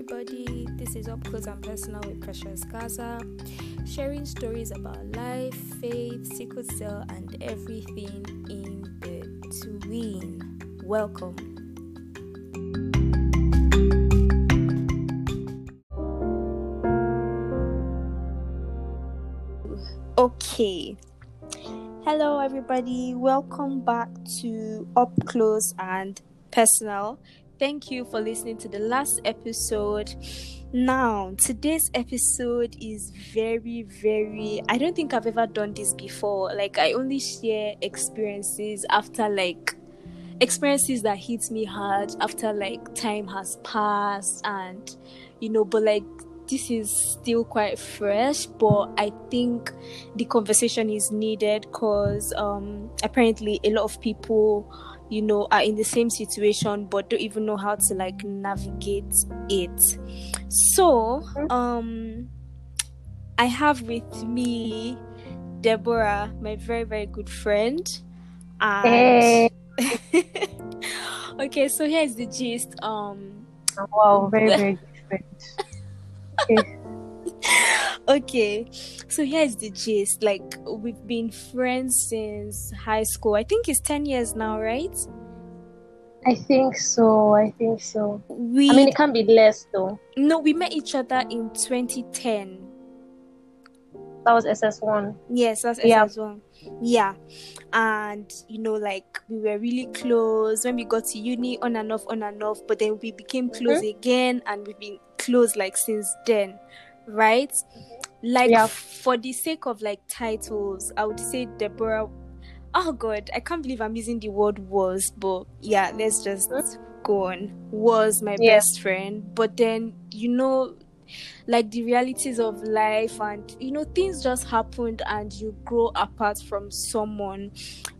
everybody. This is Up Close and Personal with Precious Gaza, sharing stories about life, faith, sickle cell, and everything in between. Welcome. Okay. Hello, everybody. Welcome back to Up Close and Personal Thank you for listening to the last episode. Now, today's episode is very, very. I don't think I've ever done this before. Like, I only share experiences after, like, experiences that hit me hard after, like, time has passed, and, you know, but, like, this is still quite fresh, but I think the conversation is needed because um, apparently a lot of people you know are in the same situation but don't even know how to like navigate it so um i have with me deborah my very very good friend and hey. okay so here's the gist um wow very very good friend okay. Okay. So here's the gist. Like we've been friends since high school. I think it's 10 years now right? I think so. I think so. We i mean it can't be less though. No we met each other in 2010 that was ss1 yes that's ss1 yeah. And you know like we were really close. When we got to uni on and off on and off. But then we became close mm-hmm. again and we've been close like since then right like yeah. for the sake of like titles i would say deborah oh god i can't believe i'm using the word was but yeah let's just hmm? go on was my yeah. best friend but then you know like the realities of life and you know things just happened and you grow apart from someone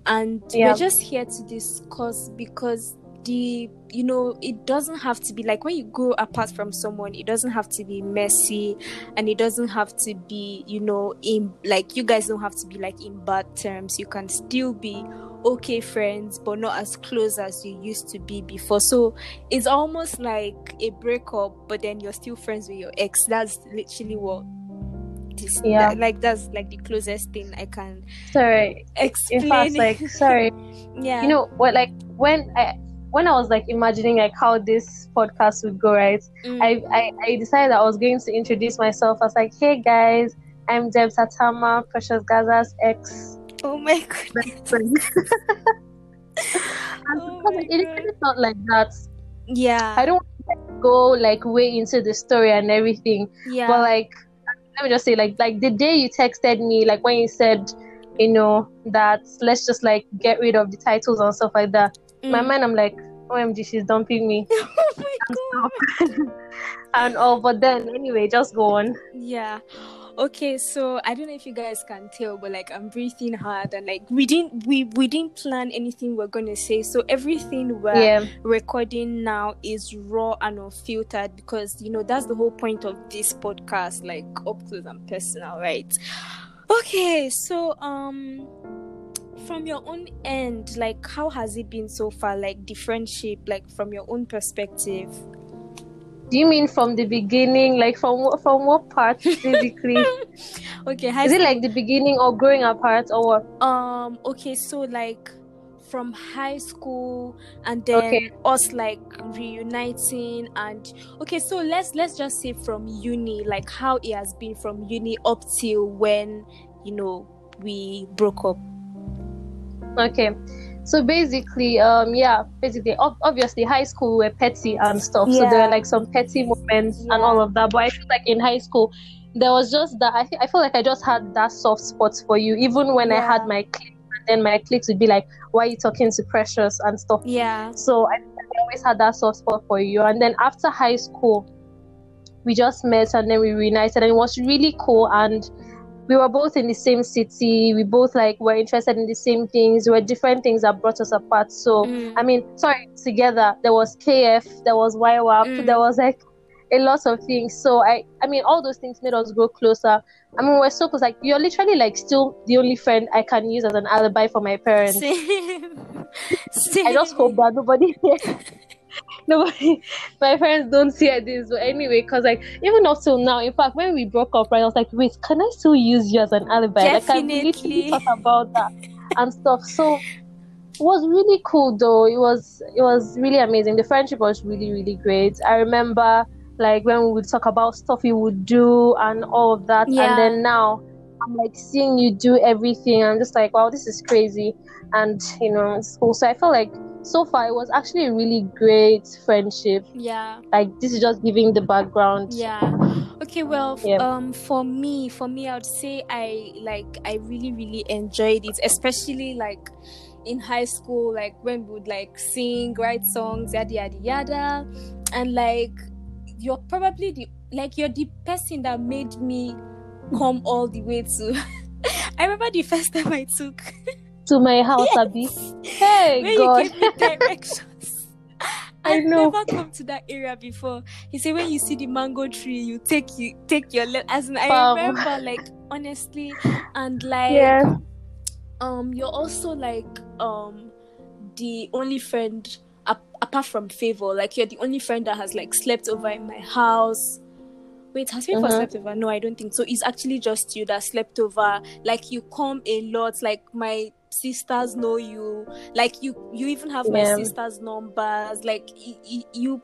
and yeah. we're just here to discuss because the you know it doesn't have to be like when you go apart from someone it doesn't have to be messy and it doesn't have to be you know in like you guys don't have to be like in bad terms. You can still be okay friends but not as close as you used to be before. So it's almost like a breakup but then you're still friends with your ex. That's literally what this, yeah. that, like that's like the closest thing i can sorry. explain. In fact like sorry. Yeah. You know what like when i when I was like imagining like how this podcast would go, right? Mm. I, I, I decided I was going to introduce myself. I was like, hey guys, I'm Deb Satama, Precious Gaza's ex. Oh my goodness. and oh my it really felt like that. Yeah. I don't want to go like way into the story and everything. Yeah. But like let me just say like like the day you texted me, like when you said, you know, that let's just like get rid of the titles and stuff like that Mm. My mind, I'm like, OMG, she's dumping me. oh my god. and all, but then anyway, just go on. Yeah. Okay, so I don't know if you guys can tell, but like I'm breathing hard and like we didn't we we didn't plan anything we're gonna say. So everything we're yeah. recording now is raw and unfiltered because you know that's the whole point of this podcast, like up close and personal, right? Okay, so um from your own end like how has it been so far? Like the friendship like from your own perspective? Do you mean from the beginning? Like from what from what part basically okay is it like the beginning or growing apart or what? Um okay so like from high school and then okay. us like reuniting and okay so let's let's just say from uni like how it has been from uni up till when you know we broke up Okay. So basically, um, yeah, basically, ob- obviously, high school were petty and stuff. Yeah. So there were like some petty moments yeah. and all of that. But I feel like in high school, there was just that. I, I feel like I just had that soft spot for you, even when yeah. I had my clique. And then my cliques would be like, "Why are you talking to Precious and stuff?" Yeah. So I, I always had that soft spot for you. And then after high school, we just met and then we reunited, and it was really cool. And we were both in the same city. We both like were interested in the same things. There were different things that brought us apart. So mm. I mean, sorry, together there was KF, there was YWAP, mm. there was like a lot of things. So I I mean all those things made us grow closer. I mean we're so close. Like you're literally like still the only friend I can use as an alibi for my parents. Same. Same. I just hope that nobody nobody, my friends don't see it this. But anyway, because like even up till now, in fact, when we broke up, right, I was like, wait, can I still use you as an alibi? Definitely. Like I literally thought about that and stuff. So it was really cool though. It was it was really amazing. The friendship was really really great. I remember like when we would talk about stuff we would do and all of that. Yeah. And then now I'm like seeing you do everything. I'm just like, wow, this is crazy. And you know, it's cool. So I felt like so far it was actually a really great friendship. Yeah. Like this is just giving the background. Yeah. Okay, well, Yeah. um for me, for me I would say I like I really really enjoyed it, especially like in high school like when we would like sing, write songs, yada yada yada. And like you're probably the like you're the person that made me come all the way to I remember the first time I took To my house, Yes. Abby. Hey when God. you gave me directions. I I've know. never come to that area before. He said when you see the mango tree, you take you take your left. As in, I remember, like honestly, and like yeah. um, you're also like um the only friend ap- apart from favor. Like you're the only friend that has like slept over in my house. Wait, has Favor Mhm. slept over? No, I don't think so. It's actually just you that slept over. Like you come a lot. Like my sisters know you. Like you, you even have my sisters' numbers. Like y- y- you,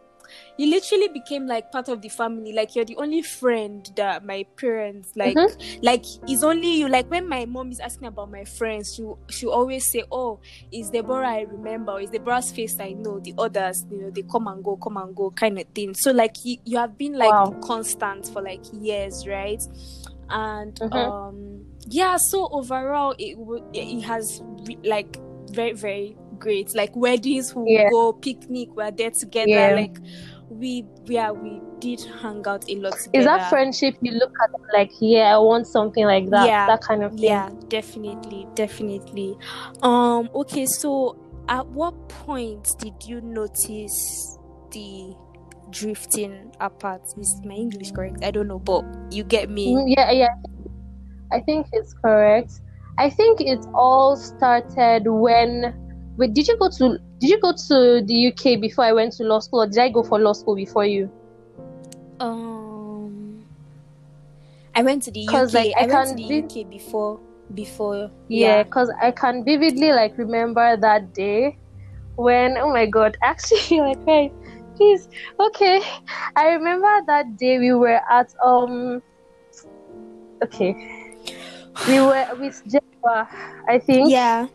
you literally became like part of the family. Like you're the only friend that my parents like. Like it's only you. Like when my mom is asking about my friends, she she always say, "Oh, is Deborah I remember? Is Deborah's face I know? The others, you know, they come and go, come and go, kind of thing." So like you, you have been like Wow. constant for like years, right? And Mhm. um, yeah. So overall, it would it has re- like very very great. Like weddings, we Yeah. go picnic, we're there together. Yeah. Like we yeah we did hang out a lot together. Is that friendship you look at like, yeah, I want something like that, Yeah. that kind of thing? Yeah, definitely, definitely. Um, okay, so at what point did you notice the drifting apart? Is my English correct? I don't know, but you get me. Mm, yeah, yeah. I think it's correct. I think it all started when. Wait, did you go to did you go to the UK before I went to law school, or did I go for law school before you? Um, I went to the UK. like, I I, went to the UK before before. Yeah, because I can vividly like remember that day when oh my god, actually like hey, please okay. I remember that day we were at um okay. We were with Jennifer, I think. Yeah.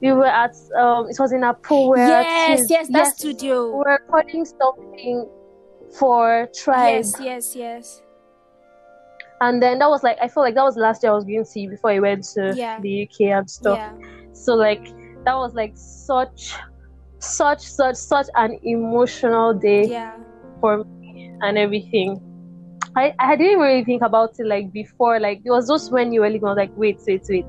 We were at um it was in a pool where Yes, yes, that we studio. were recording something for Tribe. Yes, yes, yes. And then that was like I felt like that was the last year I was going to see before I went to Yeah. the UK and stuff. Yeah. So like that was like such such such such an emotional day Yeah. for me and everything. I, I didn't really think about it like before, like it was just when you were leaving, I was like, wait, wait, wait.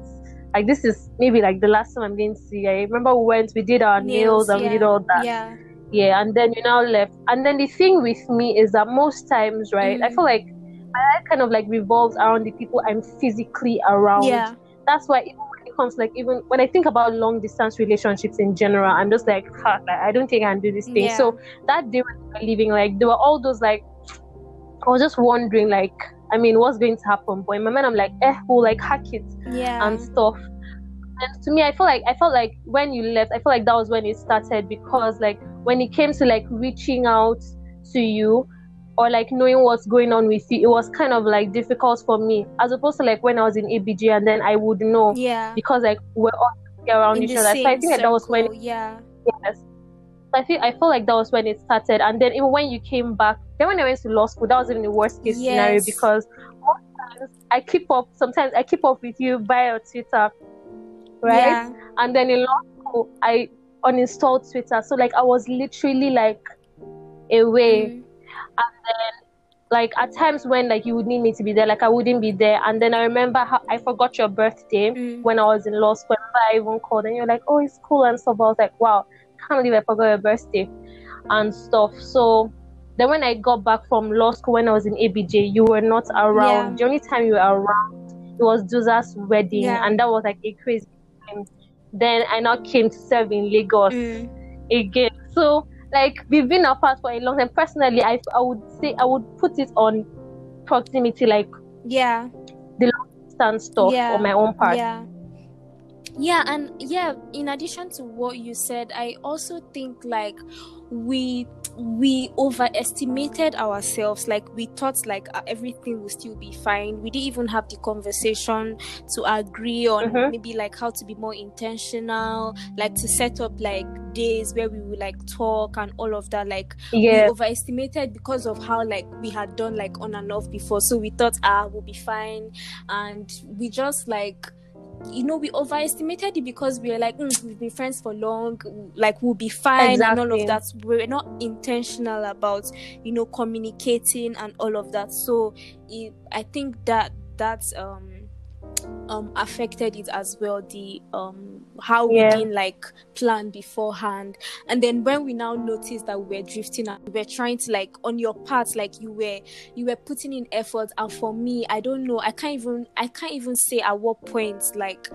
Like this is maybe like the last time I'm going to see. I remember we went, we did our nails, and yeah. we did all that. Yeah. Yeah, and then you now left. And then the thing with me is that most times, right, I Mm. feel like my life kind of like revolves around the people I'm physically around Yeah. that's why even when it comes like even when I think about long distance relationships in general, I'm just like, like I don't think I can do this thing. Yeah. So that day when we were leaving, like there were all those like I was just wondering like I mean what's going to happen? But in my mind I'm like, eh, we'll like hack it Yeah. and stuff. And to me I felt like I felt like when you left, I felt like that was when it started because like when it came to like reaching out to you or like knowing what's going on with you, it was kind of like difficult for me as opposed to like when I was in ABG and then I would know yeah. because like we're all around In each the other. So I think that, that was when yeah. yes. I think I feel like that was when it started, and then even when you came back, then when I went to law school, that was even the worst case scenario because most times I keep up. Sometimes I keep up with you via Twitter, right? Yeah. And then in law school, I uninstalled Twitter, so like I was literally like away Mm. And then like at times when like you would need me to be there, like I wouldn't be there. And then I remember how I forgot your birthday Mm. when I was in law school. I remember I even called and you're like, oh, it's cool and stuff. I was like, wow, can't believe I forgot your birthday and stuff. So then when I got back from law school when I was in ABJ, you were not around. Yeah. The only time you were around it was Duza's wedding, Yeah. and that was like a crazy time. Then I now came to serve in Lagos Mm. again. So like we've been apart for a long time. Personally, I I would say I would put it on proximity, like yeah, the long distance stuff Yeah. on my own part. Yeah. Yeah, and yeah, in addition to what you said, I also think like we we overestimated ourselves. Like we thought like uh, everything will still be fine. We didn't even have the conversation to agree on Mhm. maybe like how to be more intentional like to set up like days where we would like talk and all of that. Like Yeah. we overestimated because of how like we had done like on and off before. So we thought ah we'll be fine. And we just like you know we overestimated it because we were like "Mm, we've been friends for long like we'll be fine and all of that. We're not intentional about you know communicating and all of that. So it, i think that that's um um affected it as well the um how Yeah. we didn't like plan beforehand and then when we now noticed that we were drifting and we were trying to like on your part like you were you were putting in effort and for me i don't know i can't even i can't even say at what point like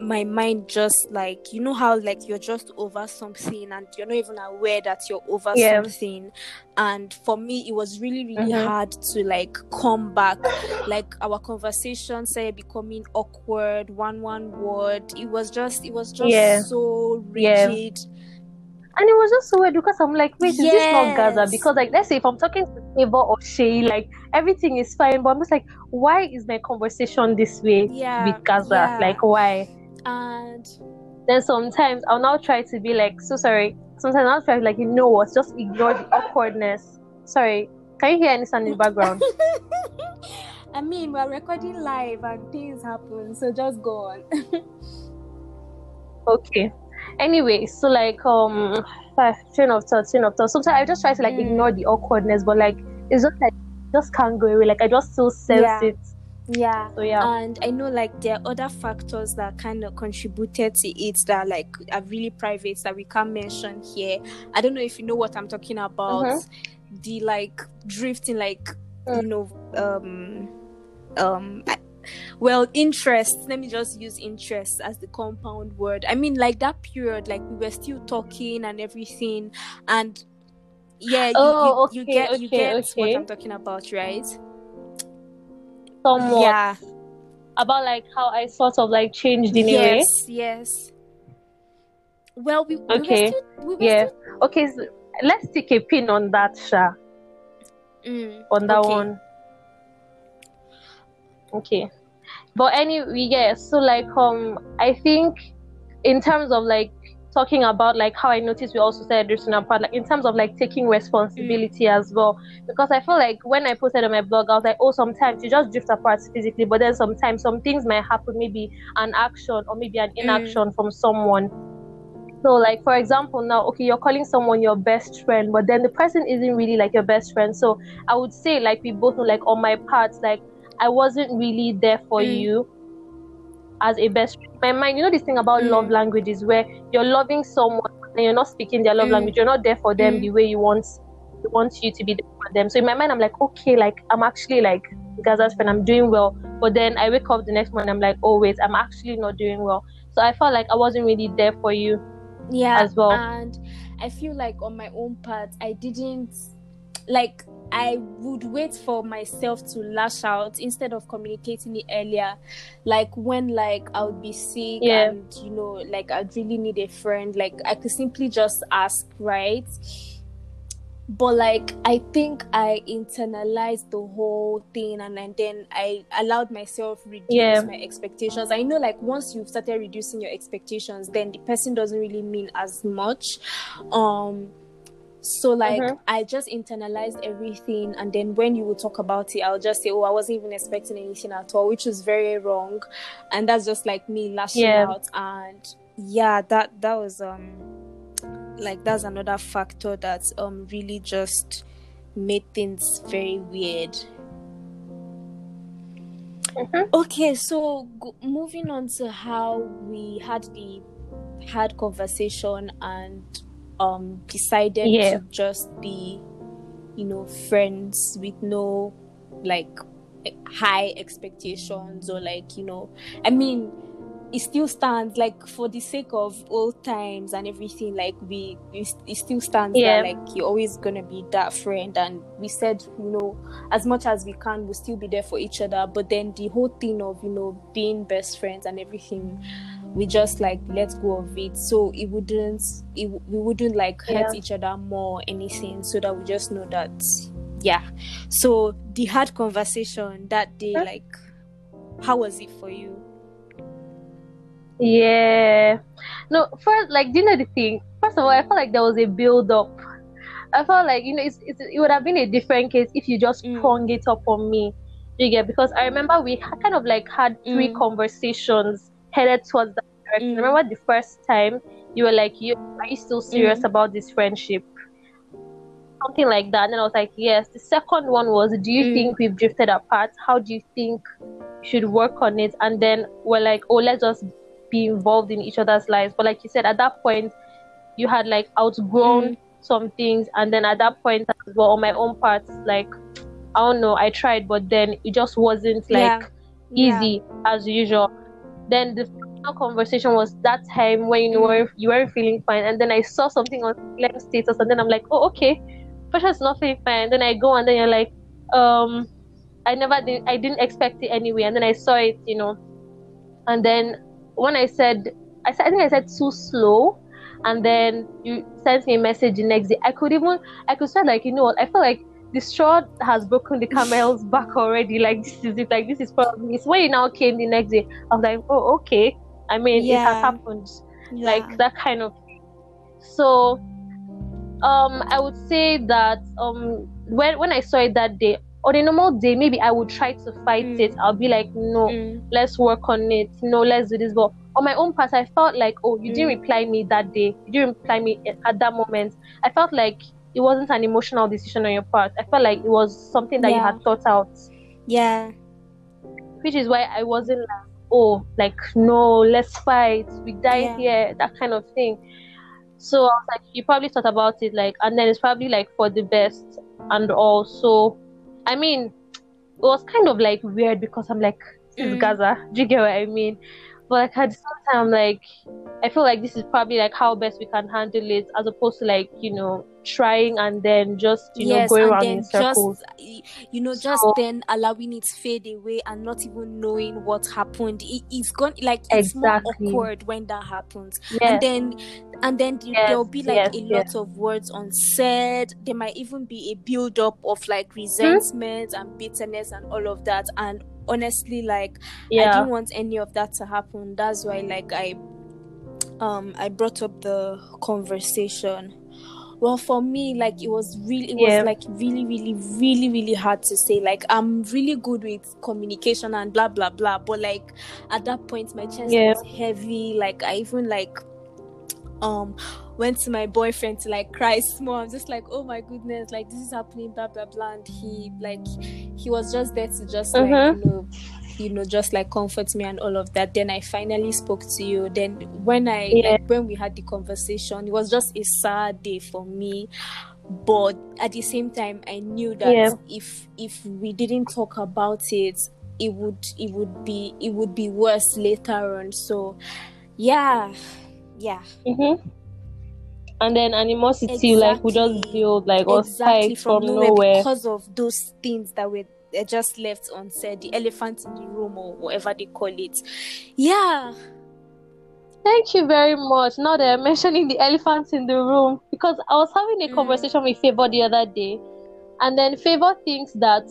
my mind just like you know how like you're just over something and you're not even aware that you're over Yeah. something and for me it was really really Mhm. hard to like come back like our conversation started becoming awkward one one word it was just it was just Yeah. so Yeah. And it was just so weird because I'm like, wait, is this not Gaza? Because like, let's say if I'm talking to Favor or Shay, like everything is fine, but I'm just like, why is my conversation this way yeah with Gaza? Like, why? And Then sometimes I'll now try to be like, so sorry. Sometimes I'll try to like, you know what? Just ignore the awkwardness. Sorry. Can you hear any sound in the background? I mean, we're recording live and things happen, so just go on. okay. Anyway, so like um train of thought, train of thought. Sometimes I just try to like Mm. ignore the awkwardness, but like it's just like just can't go away. Like I just still sense Yeah. it. Yeah. So yeah. And I know like there are other factors that kind of contributed to it that like are really private that we can't mention here. I don't know if you know what I'm talking about. Mhm. The like drifting, like Mm. you know, um, um, I- well, interest. Let me just use interest as the compound word. I mean, like that period, like we were still talking and everything, and yeah, you, Oh, you, you okay, get you okay, get what. I'm talking about, right? Somewhat Yeah. about like how I sort of like changed in a way. yes, yes. Well, we, we Okay, still, we were Yeah. still, Okay, so let's take a pin on that, Sha. mm, On that okay. one. Okay. But anyway, yeah, so like um I think in terms of like talking about like how I noticed we also said this in our part, like in terms of like taking responsibility as well. Because I feel like when I posted on my blog, I was like, oh sometimes you just drift apart physically, but then sometimes some things might happen, maybe an action or maybe an inaction from someone. So, like for example, now, okay, you're calling someone your best friend, but then the person isn't really like your best friend. So, I would say, like we both know, like on my part, like I wasn't really there for Mm. you as a best friend. My mind, you know, this thing about Mm. love languages where you're loving someone and you're not speaking their love Mm. language. You're not there for them Mm. the way you want. You want you to be there for them. So in my mind, I'm like, okay, like I'm actually like Gaza's friend. I'm doing well. But then I wake up the next morning, I'm like, oh wait, I'm actually not doing well. So I felt like I wasn't really there for you. yeah as well. and i feel like on my own part i didn't like i would wait for myself to lash out instead of communicating it earlier like when like i would be sick Yeah. and you know like i'd really need a friend like i could simply just ask right but like i think i internalized the whole thing and, and then i allowed myself to reduce Yeah. my expectations i know like once you've started reducing your expectations then the person doesn't really mean as much um so like Mhm. i just internalized everything and then when you would talk about it i'll just say oh i wasn't even expecting anything at all which was very wrong and that's just like me lashing Yeah. out and yeah that that was um like that's another factor that um really just made things very weird Mhm. okay so go- moving on to how we had the hard conversation and um decided Yeah. to just be you know friends with no like high expectations or like you know i mean it still stands like for the sake of old times and everything like we, it still stands Yeah. there like you're always gonna be that friend and we said you know as much as we can we'll still be there for each other but then the whole thing of you know being best friends and everything we just like let go of it so it wouldn't it, we wouldn't like hurt Yeah. each other more or anything so that we just know that yeah so the hard conversation that day like how was it for you Yeah. No, first, like, do you know the thing? First of all, I felt like there was a build up. I felt like, you know, it's, it's, it would have been a different case if you just Mm. it up on me. You get? Because I remember we kind of like had three Mm. conversations headed towards that direction. Mm. Remember the first time you were like, you, are you still serious Mm. about this friendship? Something like that. And then I was like, yes. The second one was, do you Mm. think we've drifted apart? How do you think we should work on it? And then we're like, oh, let's just be involved in each other's lives. But like you said, at that point, you had like outgrown Mm. some things, and then at that point as well, on my own part, like I don't know, I tried, but then it just wasn't like Yeah. easy as usual. Then the final conversation was that time when you were you weren't feeling fine, and then I saw something on Clem's status, and then I'm like, oh okay, Precious not feeling fine. then I go, and then you're like, um, I never did, I didn't expect it anyway, and then I saw it, you know, and then when I said, I said, I think I said too slow, and then you sent me a message the next day. I could even, I could say like, you know? I feel like the straw has broken the camel's back already. Like this is it. Like this is probably. It's when you now came the next day. I was like, oh okay. I mean, it has happened. Yeah. Like that kind of. So, um, I would say that um, when when I saw it that day, on a normal day, maybe I would try to fight Mm. it. I'll be like, no, Mm. let's work on it. No, let's do this. But on my own part, I felt like, oh, you didn't Mm. reply me that day. You didn't reply me at that moment. I felt like it wasn't an emotional decision on your part. I felt like it was something that you had thought out, yeah which is why I wasn't like, oh, like, no, let's fight. We die Yeah. here, that kind of thing. So I was like, you probably thought about it, like, and then it's probably like for the best and also, I mean, it was kind of like weird because I'm like, this is Mm. Gaza. Do you get what I mean? But like at the same time, like, I feel like this is probably like how best we can handle it, as opposed to like you know trying and then just you yes know going around in circles. just you know just So- then allowing it fade away and not even knowing what happened. It, it's gone like it's Exactly. more awkward when that happens. Yeah, and then and then Yes, there'll be like yes, a lot of words unsaid. There might even be a build up of like resentment and bitterness and all of that. And honestly like i yeah, didn't want any of that to happen. That's why like i um i brought up the conversation well for me like it was really it Yeah. was like really really really really hard to say like i'm really good with communication and blah blah blah but like at that point my chest Yeah. was heavy like i even like um went to my boyfriend to like cry small i'm just like oh my goodness like this is happening blah blah blah and he like he was just there to just like Mhm. you know you know just like comfort me and all of that then i finally spoke to you. Then when i Yeah. like when we had the conversation it was just a sad day for me. But at the same time i knew that Yeah. if if we didn't talk about it it would it would be it would be worse later on. So yeah. Yeah. Hmm and then animosity like we just build like or exactly spike from, from nowhere, nowhere. because of those things that were uh, just left on unsaid the elephant in the room or whatever they call it yeah Thank you very much. Now that I'm mentioning the elephants in the room, because I was having a Mm. conversation with Favor the other day, and then Favor thinks that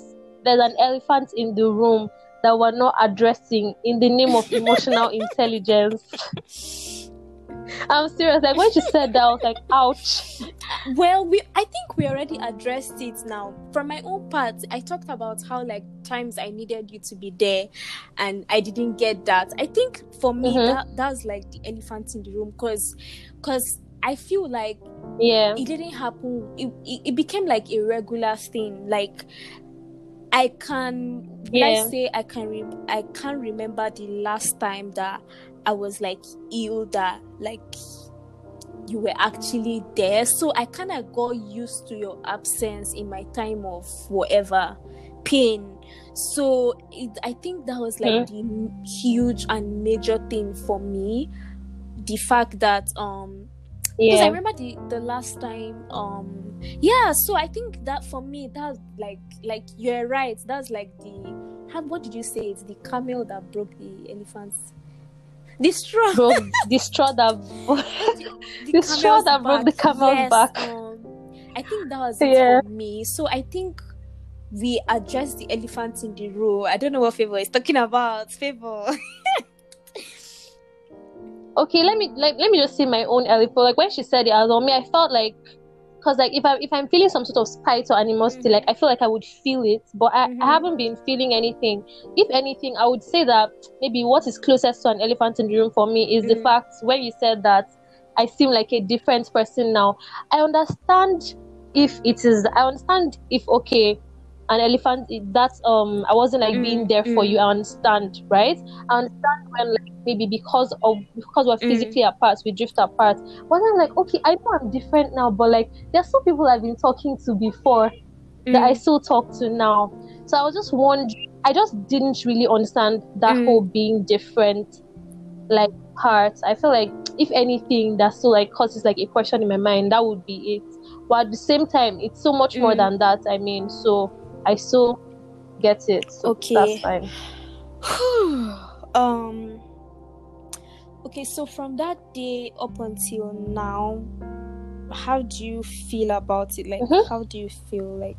there's an elephant in the room that we're not addressing in the name of emotional intelligence. I'm serious. Like when she said that, I was like, ouch. well we i think we already addressed it now from my own part i talked about how like times i needed you to be there and i didn't get that i think for me Mhm. that that's like the elephant in the room because because i feel like Yeah. it didn't happen it, it, it became like a regular thing like i can Yeah. i say i can re- i can't remember the last time that i was like ill that like you were actually there. So i kind of got used to your absence in my time of whatever pain. So it, I think that was like the huge and major thing for me. The fact that um because I remember the the last time um yeah so I think that for me that's like like you're right. That's like the how what did you say? It's the camel that broke the elephant's the straw Broke the straw that camel's that broke the camel's yes, back. um, I think that was it Yeah. for me. So I think we address the elephant in the room. I don't know what favor is talking about. Favor okay let me like let me just see my own elephant. Like when she said it as on me. I felt like because like if i if i'm feeling some sort of spite or animosity Mhm. like i feel like i would feel it but I, Mhm. I haven't been feeling anything if anything i would say that maybe what is closest to an elephant in the room for me is the Mhm. fact when you said that i seem like a different person now i understand if it is i understand if okay an elephant that's um i wasn't like being Mm, there for mm. you i understand right i understand when like maybe because of because we're Mm. physically apart we drift apart but i'm like okay i know i'm different now but like there's some people i've been talking to before that i Mm, still talk to now so i was just wondering i just didn't really understand that Mm. whole being different like part i feel like if anything that still like causes like a question in my mind that would be it but at the same time it's so much more Mm. than that i mean so i still get it so Okay. that's fine um okay so from that day up until now how do you feel about it like Mhm. how do you feel like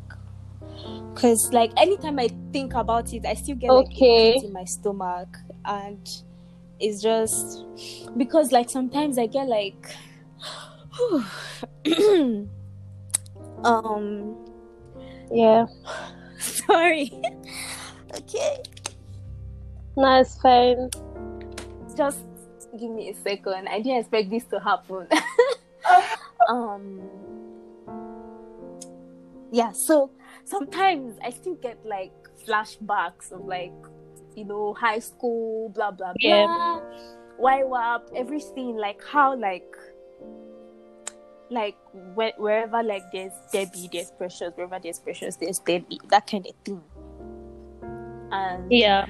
because like anytime i think about it i still get like Okay. a in my stomach and it's just because like sometimes i get like um yeah sorry okay no it's fine just give me a second. I didn't expect this to happen. um yeah, so sometimes I still get like flashbacks of like, you know, high school, blah blah blah. Yeah. YWAP, everything, like how like like where, wherever like there's Debbie, there's precious, wherever there's precious, there's Debbie, that kind of thing. And yeah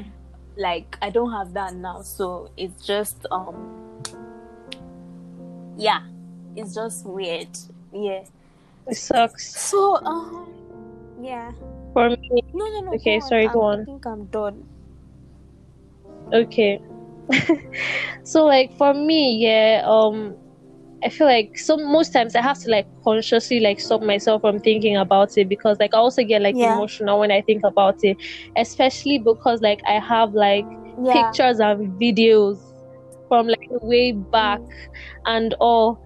like I don't have that now, so it's just um yeah, it's just weird. Yeah. it sucks So um yeah. for me No no no. Okay, sorry, I'm- go on. I think I'm done. okay so like for me yeah um i feel like so most times i have to like consciously like stop myself from thinking about it because like i also get like Yeah. emotional when i think about it especially because like i have like Yeah. pictures and videos from like way back and all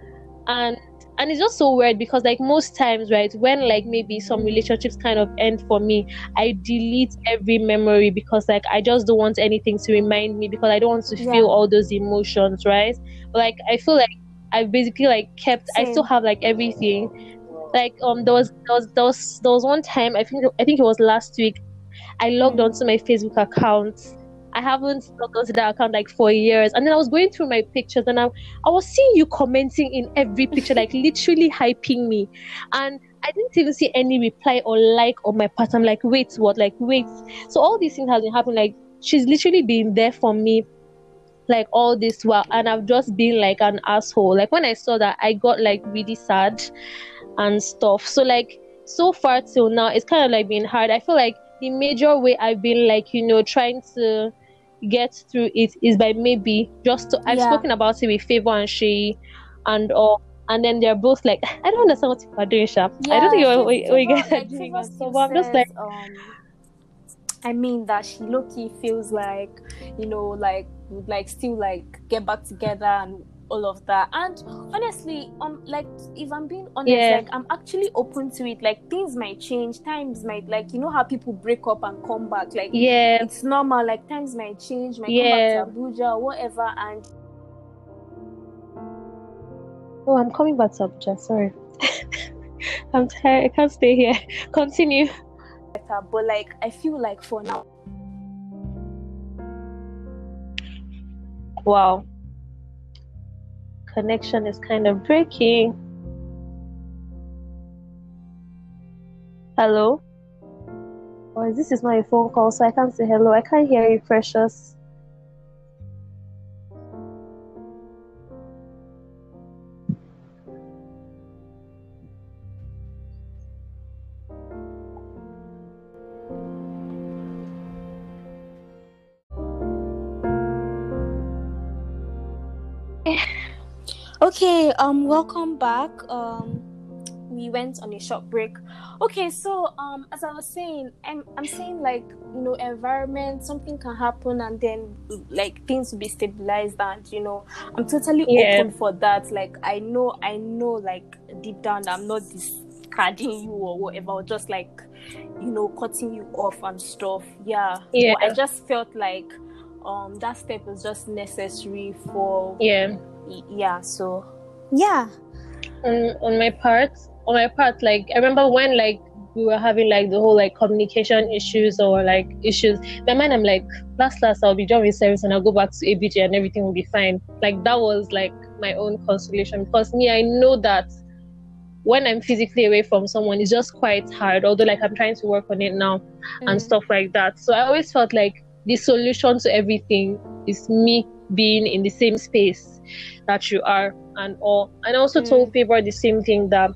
and and it's just so weird because like most times right when like maybe some relationships kind of end for me i delete every memory because like i just don't want anything to remind me because i don't want to Yeah. feel all those emotions right but like i feel like i've basically like kept i still have like everything like um there was there was there was there was one time i think i think it was last week i logged Mm. onto my facebook account I haven't logged onto that account like for years. And then I was going through my pictures and I, I was seeing you commenting in every picture, like literally hyping me. And I didn't even see any reply or like on my part. I'm like, wait, what? Like, wait. So all these things have been happening. Like, she's literally been there for me like all this while and I've just been like an asshole. Like when I saw that I got like really sad and stuff. So like so far till now it's kind of like been hard. I feel like the major way I've been like, you know, trying to get through it is by maybe just to I've Yeah. spoken about it with Favor and she and all and then they're both like I don't understand what you are doing, Sha. I don't think Yeah, like, doing. Favor so, I'm just like um, I mean that she low-key feels like, you know, like would like still like get back together and all of that. And honestly, um, like if I'm being honest, Yeah. like I'm actually open to it. Like things might change, times might like you know how people break up and come back. Like yeah, it's normal. Like times might change, might Yeah. come back to Abuja or whatever, and Oh, I'm coming back to Abuja. Sorry. I'm tired. I can't stay here. Continue. better. But like I feel like for now, Wow. Connection is kind of breaking. Hello? Or this is my phone call, so I can't say hello. I can't hear you, precious. Okay, um, welcome back. Um, we went on a short break. Okay, so um, as I was saying, I'm I'm saying like you know, environment, something can happen, and then like things will be stabilized, and you know, I'm totally Yeah. open for that. Like I know, I know, like deep down, I'm not discarding you or whatever, or just like you know, cutting you off and stuff. Yeah, Yeah. But I just felt like um that step was just necessary for Yeah. yeah so yeah on on my part on my part like i remember when like we were having like the whole like communication issues or like issues my mind i'm like last last i'll be done with service and i'll go back to abj and everything will be fine like that was like my own consolation because me i know that when i'm physically away from someone it's just quite hard although like i'm trying to work on it now and Mm. stuff like that. So I always felt like the solution to everything is me being in the same space that you are and all. And I also Mm. told Favor the same thing that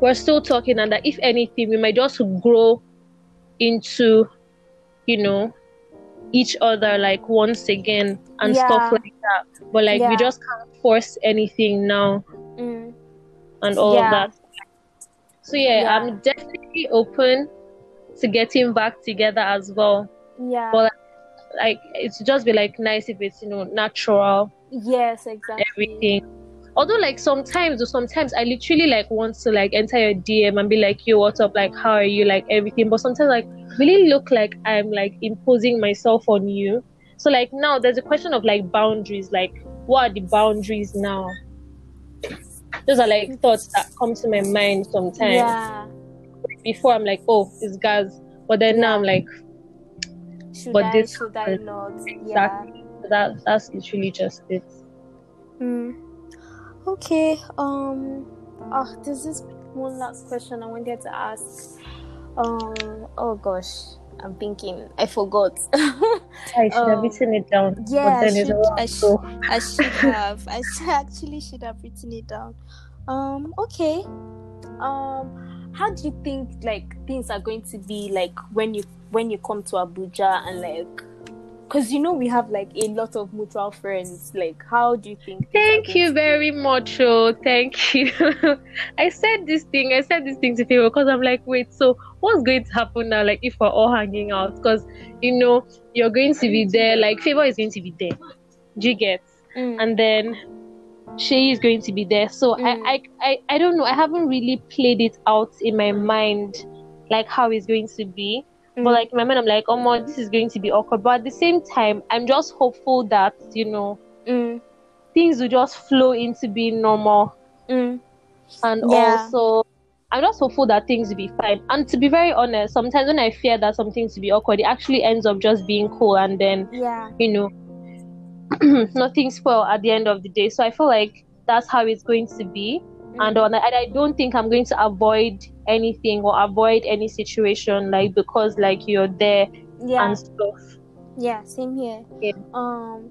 we're still talking and that if anything we might just grow into, you know, each other like once again and Yeah. stuff like that. But like we just can't force anything now Mm. and all Yeah. of that. So yeah, Yeah. I'm definitely open to getting back together as well yeah. But like it's just be like nice if it's you know natural. Yes exactly. Everything. Although like sometimes or sometimes i literally like want to like enter your dm and be like yo what's up? Like how are you? Like everything. But sometimes like really look like i'm like imposing myself on you. So like now there's a question of like boundaries. Like what are the boundaries now? Those are like thoughts that come to my mind sometimes. Yeah. Before i'm like oh it's gas but then now i'm like should But i this should i not yeah Exactly. that that's literally just it mm. okay um oh there's this one last question i wanted to ask um oh gosh i'm thinking i forgot I should have Um, written it down. yeah, but I should- I so I should have. I sh- actually should have written it down. Um. Okay. Um. How do you think like things are going to be like when you when you come to Abuja and like, cause you know we have like a lot of mutual friends. Like, how do you think? Thank you very much. Oh, thank you. I said this thing. I said this thing to people because I'm like, wait. So what's going to happen now? Like, if we're all hanging out, because you know you're going to be there. Like, favor is going to be there. Do you get? Mm, And then Shay is going to be there. So Mm. I, I, I, I don't know. I haven't really played it out in my mind, like how it's going to be. mm, But like in my mind, I'm like, oh my, this is going to be awkward. But at the same time, I'm just hopeful that you know mm, things will just flow into being normal. mm, And Yeah. also, I'm just hopeful that things will be fine. And to be very honest, sometimes when I fear that something to be awkward, it actually ends up just being cool, and then yeah. you know, nothing spoil at the end of the day. So I feel like that's how it's going to be. Mm, And on, and I don't think I'm going to avoid anything or avoid any situation like because like you're there yeah. and stuff. Yeah, same here. Yeah. Um,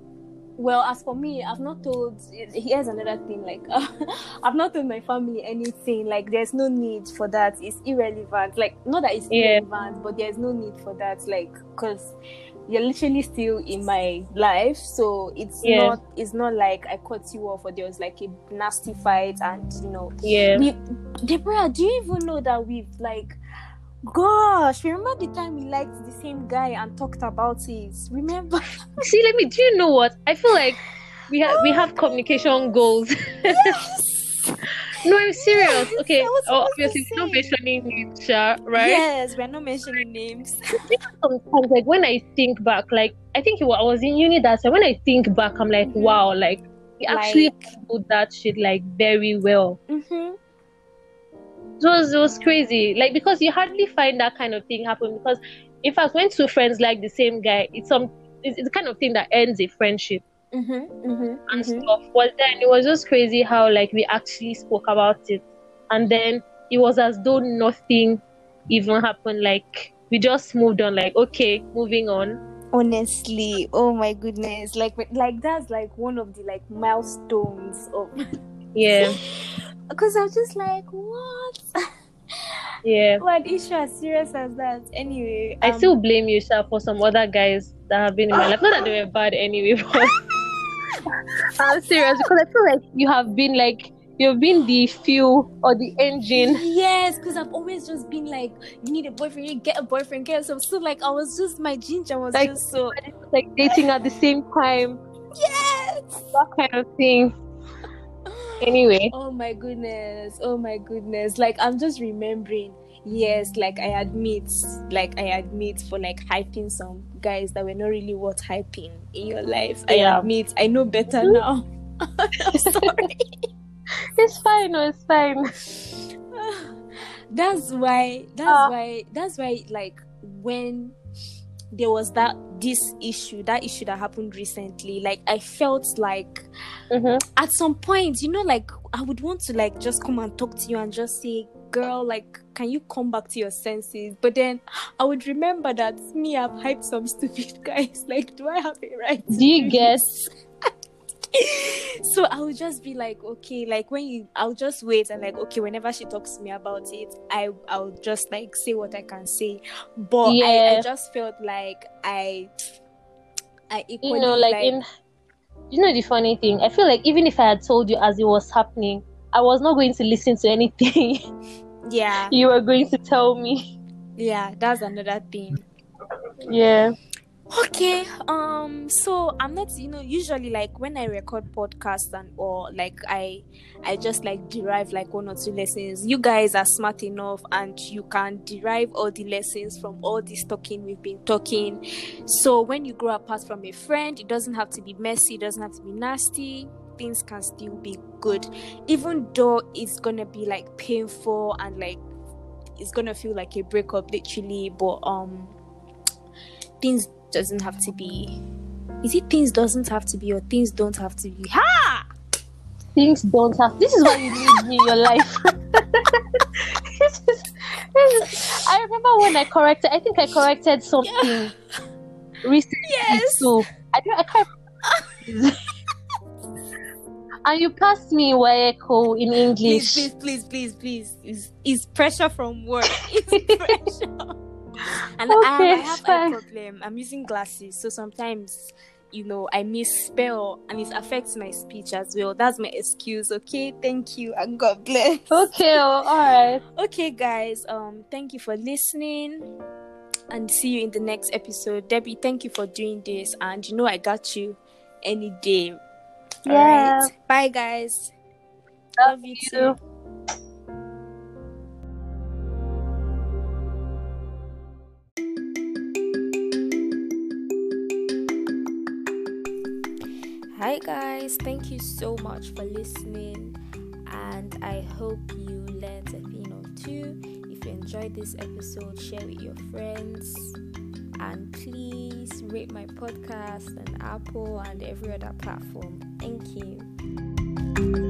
well, as for me, I've not told. Here's another thing. Like, I've not told my family anything. Like, there's no need for that. It's irrelevant. Like, not that it's Yeah. irrelevant, but there's no need for that. Like, because you're literally still in my life, so it's Yeah. not. It's not like I cut you off or there was like a nasty fight, and you know, Yeah. we. Deborah, do you even know that we've like. Gosh, remember the time we liked the same guy and talked about it? Remember? See, let me. Do you know what? I feel like we have we have communication goals. Yes. no, I'm serious. Okay. Oh, obviously, we're not mentioning names, sha, right? Yes, we're not mentioning names. Sometimes, like when I think back, like I think it wa- I was in uni that time. When I think back, I'm like, Mhm. wow, like we actually Like- handled that shit like very well. mm-hmm. It was it was crazy. Like because you hardly find that kind of thing happen. Because in fact, when two friends like the same guy, it's some it's, it's the kind of thing that ends a friendship. Mm-hmm. Mm-hmm. and mm-hmm. stuff. But then it was just crazy how like we actually spoke about it, and then it was as though nothing even happened. Like we just moved on. Like, okay, moving on. Honestly, oh my goodness, like like that's like one of the like milestones of Yeah, because I was just like, what? yeah. what issue as serious as that? Anyway, I um, still blame you, sir, for some other guys that have been in my life. Not that they were bad anyway, but I'm serious because I feel like you have been like you've been the fuel or the engine. Yes, because I've always just been like, you need a boyfriend, you get a boyfriend, get so so like I was just my ginger was Like- just so Like dating at the same time, yes. that kind of thing. Anyway, Oh my goodness. Oh my goodness. Like I'm just remembering. Yes, like I admit, like I admit for like hyping some guys that were not really worth hyping in your life. I Yeah. admit. I know better now. I'm sorry. it's fine. No, it's fine. that's why that's Ah. why that's why like when there was that this issue that issue that happened recently like i felt like hmm at some point you know like i would want to like just come and talk to you and just say girl like can you come back to your senses but then i would remember that me i've hyped some stupid guys like do i have it right Do you guess? so I would just be like, okay, like when you, I'll just wait and like, okay, whenever she talks to me about it, I, I'll just like say what I can say. But I, I just felt like I, I equally You know, like, in. You know the funny thing. I feel like even if I had told you as it was happening, I was not going to listen to anything yeah, you were going to tell me. yeah, that's another thing. Yeah. Okay, um, so I'm not, you know, usually like when I record podcasts and or like I, I just like derive like one or two lessons. You guys are smart enough and you can derive all the lessons from all this talking we've been talking. So when you grow apart from a friend, it doesn't have to be messy, it doesn't have to be nasty. Things can still be good, even though it's gonna be like painful and like it's gonna feel like a breakup, literally. But um, things doesn't have to be. Is it things doesn't have to be or things don't have to be? Ha! Things don't have. This is what you need in your life. this is, this is, I remember when I corrected. I think I corrected something recently Yes. too. I don't. I can't. and you passed me Waeko in English. Please, please, please, please, please. It's, it's pressure from work. It's pressure. And I, Okay, I have it's a problem. I'm using glasses, so sometimes you know I misspell and it affects my speech as well. That's my excuse. Okay, thank you and God bless. Okay, oh, all right. Okay, guys. Um, thank you for listening, and see you in the next episode. Debbie, thank you for doing this, and you know I got you any day. Yeah. Alright. Bye, guys. Love Love you you. too. Hi, guys. Thank you so much for listening, and I hope you learned a thing or two. If you enjoyed this episode, share with your friends, and please rate my podcast on Apple and every other platform. Thank you.